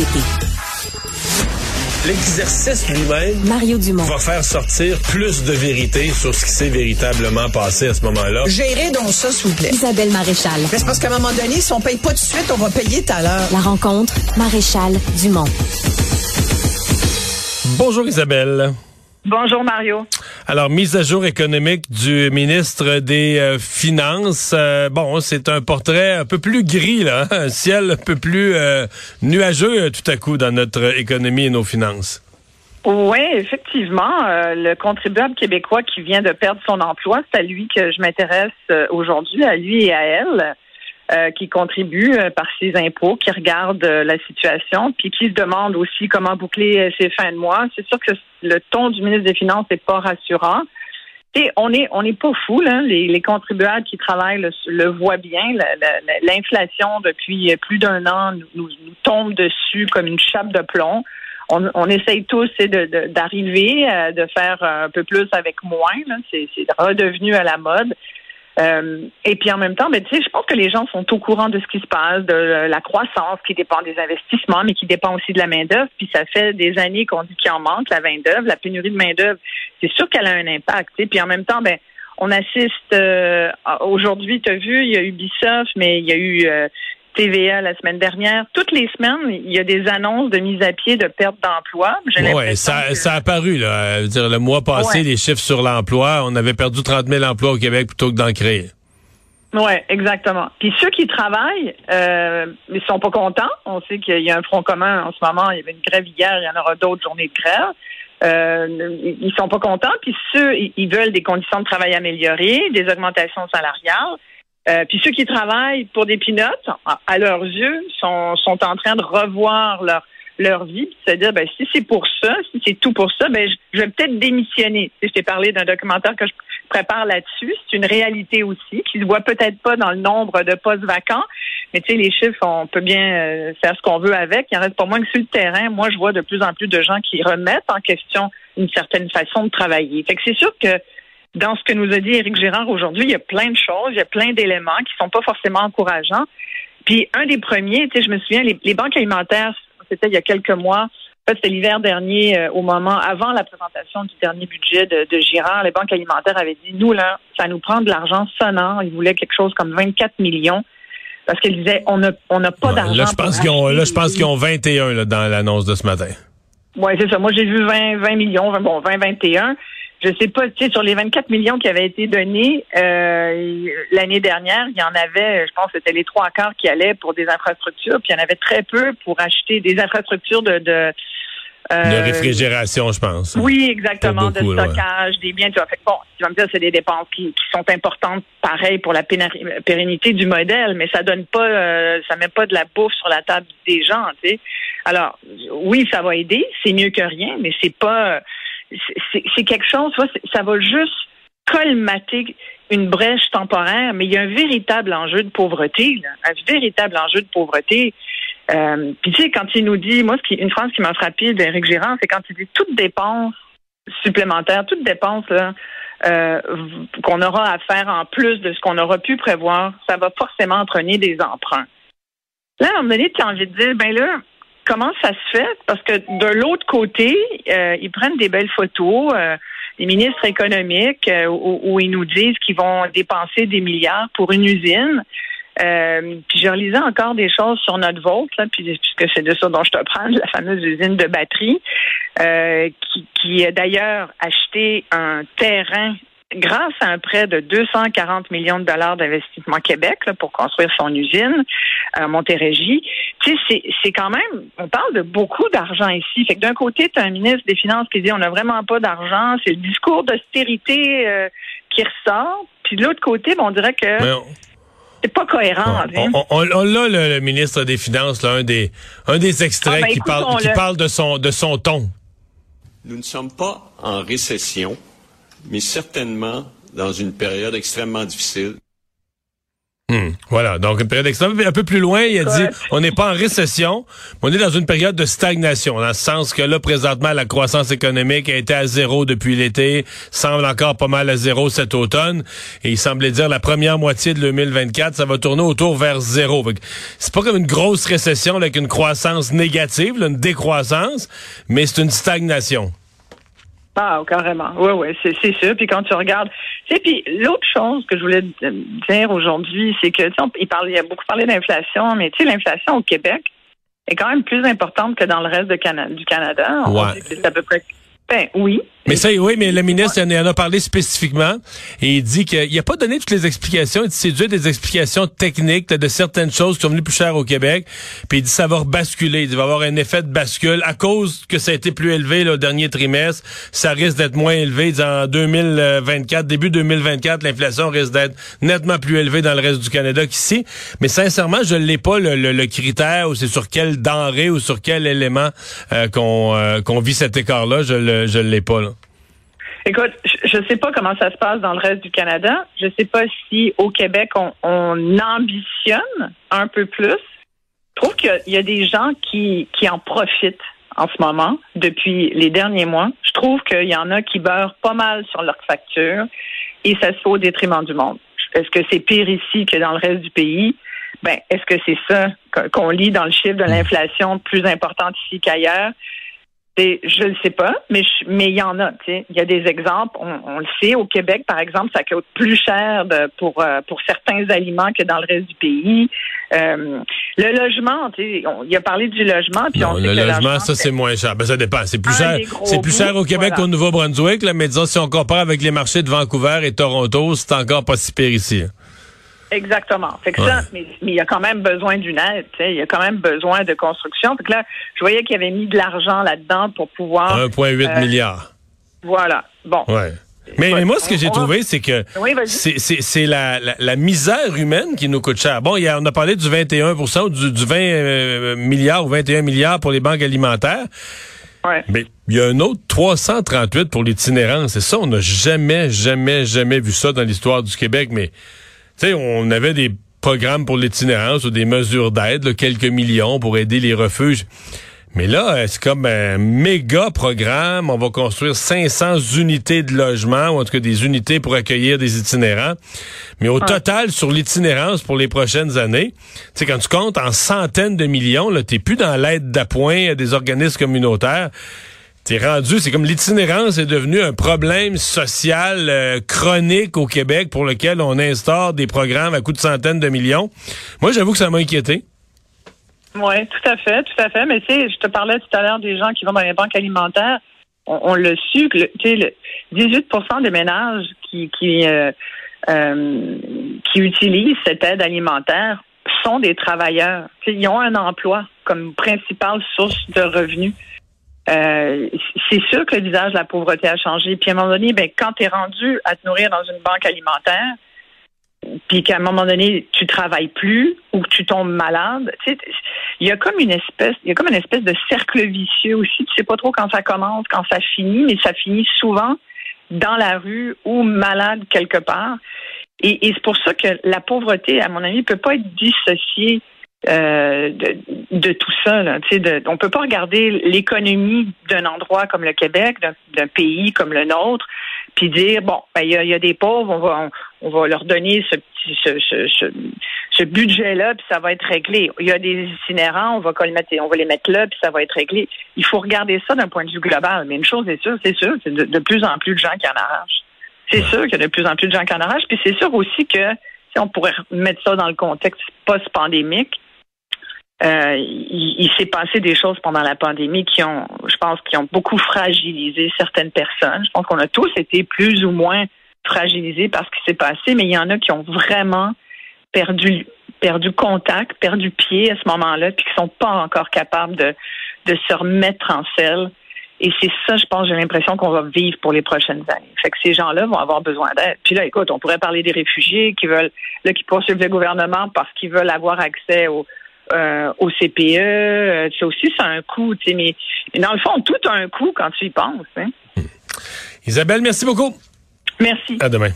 société. L'exercice lui-même Mario Dumont. va faire sortir plus de vérité sur ce qui s'est véritablement passé à ce moment-là. Gérez donc ça, s'il vous plaît. Isabelle Maréchal. Mais c'est parce qu'à un moment donné, si on paye pas tout de suite, on va payer tout à l'heure. La rencontre, Maréchal Dumont. Bonjour Isabelle. Bonjour Mario. Alors, mise à jour économique du ministre des euh, Finances. Euh, bon, c'est un portrait un peu plus gris, là, hein, un ciel un peu plus euh, nuageux tout à coup dans notre économie et nos finances. Oui, effectivement, le contribuable québécois qui vient de perdre son emploi, c'est à lui que je m'intéresse aujourd'hui, à lui et à elle, euh, qui contribue euh, par ses impôts, qui regarde euh, la situation, puis qui se demande aussi comment boucler euh, ses fins de mois. C'est sûr que le ton du ministre des Finances n'est pas rassurant. Et on est on n'est pas fou. Les, les contribuables qui travaillent le, voient bien. La- la- la- L'inflation depuis plus d'un an nous, tombe dessus comme une chape de plomb. On, essaye tous d'arriver, euh, de, faire un peu plus avec moins. c'est redevenu à la mode. Euh, et puis en même temps, ben, tu sais, je pense que les gens sont au courant de ce qui se passe, de la croissance qui dépend des investissements, mais qui dépend aussi de la main-d'œuvre. Puis ça fait des années qu'on dit qu'il en manque, la main-d'œuvre, la pénurie de main-d'œuvre. C'est sûr qu'elle a un impact. tu sais. Puis en même temps, ben, on assiste euh, aujourd'hui, tu as vu, il y a eu Ubisoft, mais il y a eu euh, TVA la semaine dernière. Toutes les semaines, il y a des annonces de mise à pied de perte d'emploi. L'impression ça, que- ça a apparu, là. Euh, dire, le mois passé, Ouais. les chiffres sur l'emploi, on avait perdu 30 000 emplois au Québec plutôt que d'en créer. Oui, exactement. Puis ceux qui travaillent, euh, ils sont pas contents. On sait qu'il y a un front commun en ce moment. Il y avait une grève hier, il y en aura d'autres journées de grève. Euh, ils sont pas contents. Puis ceux, ils veulent des conditions de travail améliorées, des augmentations salariales. Euh, puis ceux qui travaillent pour des pinottes, à, leurs yeux, sont, sont en train de revoir leur leur vie, puis se dire ben si c'est pour ça, si c'est tout pour ça, ben je, je vais peut-être démissionner. Je t'ai parlé d'un documentaire que je prépare là-dessus. C'est une réalité aussi qui se voit peut-être pas dans le nombre de postes vacants, mais tu sais les chiffres, on peut bien euh, faire ce qu'on veut avec. Il en reste pas moins que sur le terrain. Moi, je vois de plus en plus de gens qui remettent en question une certaine façon de travailler. Fait que c'est sûr que dans ce que nous a dit Éric Gérard aujourd'hui, il y a plein de choses, il y a plein d'éléments qui sont pas forcément encourageants. Puis un des premiers, tu sais, je me souviens, les, les banques alimentaires, c'était il y a quelques mois. En fait, c'était l'hiver dernier, euh, au moment avant la présentation du dernier budget de, de Girard, les banques alimentaires avaient dit nous là, ça nous prend de l'argent sonnant. Ils voulaient quelque chose comme 24 millions parce qu'ils disaient on n'a on n'a pas Ouais, d'argent. là, je pense qu'ils ont, là, je pense qu'ils ont 21 là, dans l'annonce de ce matin. oui, c'est ça. Moi, j'ai vu 20, 20 millions, 20, bon, 20, 21. Je sais pas, tu sais, sur les 24 millions qui avaient été donnés euh, l'année dernière, il y en avait, je pense, c'était les trois quarts qui allaient pour des infrastructures, puis il y en avait très peu pour acheter des infrastructures de, de euh, De réfrigération, je pense. oui, exactement, beaucoup, de ouais. stockage, des biens. Tu vois, fait bon, tu vas me dire, c'est des dépenses qui, qui sont importantes, pareil pour la pérennité du modèle, mais ça donne pas, euh, ça met pas de la bouffe sur la table des gens, tu sais. Alors, oui, ça va aider, c'est mieux que rien, mais c'est pas, c'est- quelque chose, ça va juste colmater une brèche temporaire, mais il y a un véritable enjeu de pauvreté, là, un véritable enjeu de pauvreté. Euh, Puis tu sais, quand il nous dit, moi, ce qui, une phrase qui m'a frappé d'Éric Girard, c'est quand il dit toute dépense supplémentaire, toute dépense euh, qu'on aura à faire en plus de ce qu'on aura pu prévoir, ça va forcément entraîner des emprunts. Là, à un moment donné, tu as envie de dire, ben là, comment ça se fait? Parce que de l'autre côté, euh, ils prennent des belles photos, euh, les ministres économiques, euh, où, ils nous disent qu'ils vont dépenser des milliards pour une usine. Euh, puis je relisais encore des choses sur notre puis puisque c'est de ça dont je te parle, la fameuse usine de batterie, qui a d'ailleurs acheté un terrain grâce à un prêt de 240 millions de dollars d'investissement Québec là, pour construire son usine à Montérégie. Tu sais, c'est, c'est quand même, on parle de beaucoup d'argent ici. Fait que d'un côté, tu as un ministre des Finances qui dit on n'a vraiment pas d'argent, c'est le discours d'austérité euh, qui ressort. Puis de l'autre côté, ben, on dirait que c'est pas cohérent. on, hein. on, on- on l'a, le, le ministre des Finances, là, un des, un des extraits Ah, ben, qui, parle, qui parle de son, de son ton. Nous ne sommes pas en récession, mais certainement dans une période extrêmement difficile. Hmm. Voilà, donc une période extrême. Un peu plus loin, il a dit, on n'est pas en récession, mais on est dans une période de stagnation, dans le sens que là, présentement, la croissance économique a été à zéro depuis l'été, semble encore pas mal à zéro cet automne, et il semblait dire la première moitié de 2024, ça va tourner autour vers zéro. C'est pas comme une grosse récession avec une croissance négative, une décroissance, mais c'est une stagnation. Ah, carrément. Oui, oui, c'est, c'est sûr. Puis quand tu regardes, tu sais, puis l'autre chose que je voulais dire aujourd'hui, c'est que, tu sais, il, parle, il a beaucoup parlé d'inflation, mais tu sais, l'inflation au Québec est quand même plus importante que dans le reste de du Canada. Ouais. C'est à peu près ben oui. Mais ça, oui, mais le ministre en a parlé spécifiquement il dit qu'il n'a pas donné toutes les explications. Il dit c'est dû des explications techniques de certaines choses qui sont venues plus chères au Québec. Puis il dit ça va basculer. Il va avoir un effet de bascule à cause que ça a été plus élevé le dernier trimestre. Ça risque d'être moins élevé. Il en 2024, début 2024, l'inflation risque d'être nettement plus élevée dans le reste du Canada qu'ici. Mais sincèrement, je ne l'ai pas le, critère ou c'est sur quel denrée ou sur quel élément euh, qu'on euh, vit cet écart-là. Je je l'ai pas, là. Écoute, je ne sais pas comment ça se passe dans le reste du Canada. Je ne sais pas si au Québec, on, ambitionne un peu plus. Je trouve qu'il y, a des gens qui, qui en profitent en ce moment depuis les derniers mois. Je trouve qu'il y en a qui beurrent pas mal sur leur facture et ça se fait au détriment du monde. Est-ce que c'est pire ici que dans le reste du pays? Ben, est-ce que c'est ça qu'on lit dans le chiffre de l'inflation plus importante ici qu'ailleurs? Je ne sais pas, mais mais il y en a. Il y a des exemples. On, le sait. Au Québec, par exemple, ça coûte plus cher pour euh, pour certains aliments que dans le reste du pays. Euh, le logement, il a parlé du logement. Puis on le, logement, ça c'est moins cher. Ben, ça dépend. C'est plus cher. C'est plus cher au Québec qu'au Nouveau-Brunswick. Mais disons, si on compare avec les marchés de Vancouver et Toronto, c'est encore pas si pire ici. Exactement. Fait que ça, mais, il y a quand même besoin d'une aide. Il y a quand même besoin de construction. Fait que là, je voyais qu'il y avait mis de l'argent là-dedans pour pouvoir. 1,8 euh, milliard. Voilà. Bon. Ouais. Mais, moi, ce que j'ai trouvé, c'est que c'est la, la, misère humaine qui nous coûte cher. Bon, y a, on a parlé du 21 ou du, du 20 euh, milliards ou 21 milliards pour les banques alimentaires. Ouais. Mais il y a un autre 338 pour l'itinérance. Et ça, on n'a jamais, jamais, jamais vu ça dans l'histoire du Québec. Mais sais, on avait des programmes pour l'itinérance ou des mesures d'aide, quelques millions pour aider les refuges. Mais là, c'est comme un méga programme? On va construire 500 unités de logement, ou en tout cas des unités pour accueillir des itinérants. Mais au total, sur l'itinérance pour les prochaines années, tu sais, quand tu comptes en centaines de millions, là, t'es plus dans l'aide d'appoint des organismes communautaires. T'es rendu, c'est comme l'itinérance est devenu un problème social euh, chronique au Québec pour lequel on instaure des programmes à coût de centaines de millions. Moi, j'avoue que ça m'a inquiété. Oui, tout à fait, tout à fait. Mais tu sais, je te parlais tout à l'heure des gens qui vont dans les banques alimentaires. On, l'a su que le, 18% des ménages qui qui, euh, euh, qui utilisent cette aide alimentaire sont des travailleurs. ils ont un emploi comme principale source de revenus. Euh, c'est sûr que le visage de la pauvreté a changé. Puis à un moment donné, ben, quand tu es rendu à te nourrir dans une banque alimentaire, puis qu'à un moment donné, tu travailles plus ou que tu tombes malade, il y a comme une espèce, il y a comme une espèce de cercle vicieux aussi. Tu sais pas trop quand ça commence, quand ça finit, mais ça finit souvent dans la rue ou malade quelque part. Et, et c'est pour ça que la pauvreté, à mon avis, peut pas être dissociée euh, de, de, tout ça. Là. De, on peut pas regarder l'économie d'un endroit comme le Québec, d'un pays comme le nôtre, puis dire bon, ben, il y, a, y, a, des pauvres, on va on, va leur donner ce petit ce, ce, ce, budget-là, puis ça va être réglé. Il y a des itinérants, on va les mettre, on va les mettre là, puis ça va être réglé. Il faut regarder ça d'un point de vue global. Mais une chose est sûre, c'est sûr, c'est de, de, plus en plus de gens qui en arrachent. C'est sûr qu'il y a de plus en plus de gens qui en arrachent, puis c'est sûr aussi que si on pourrait mettre ça dans le contexte post-pandémique, euh, il, s'est passé des choses pendant la pandémie qui ont, je pense, qui ont beaucoup fragilisé certaines personnes. Je pense qu'on a tous été plus ou moins fragilisés par ce qui s'est passé, mais il y en a qui ont vraiment perdu perdu contact, perdu pied à ce moment-là, puis qui sont pas encore capables de, de se remettre en selle. Et c'est ça, je pense, j'ai l'impression qu'on va vivre pour les prochaines années. Fait que ces gens-là vont avoir besoin d'aide. Puis là, écoute, on pourrait parler des réfugiés qui veulent, là, qui poursuivent le gouvernement parce qu'ils veulent avoir accès aux, euh, au CPE. Euh, ça aussi, c'est un coût. Mais, mais dans le fond, tout a un coût quand tu y penses. Hein. Isabelle, merci beaucoup. Merci. À demain.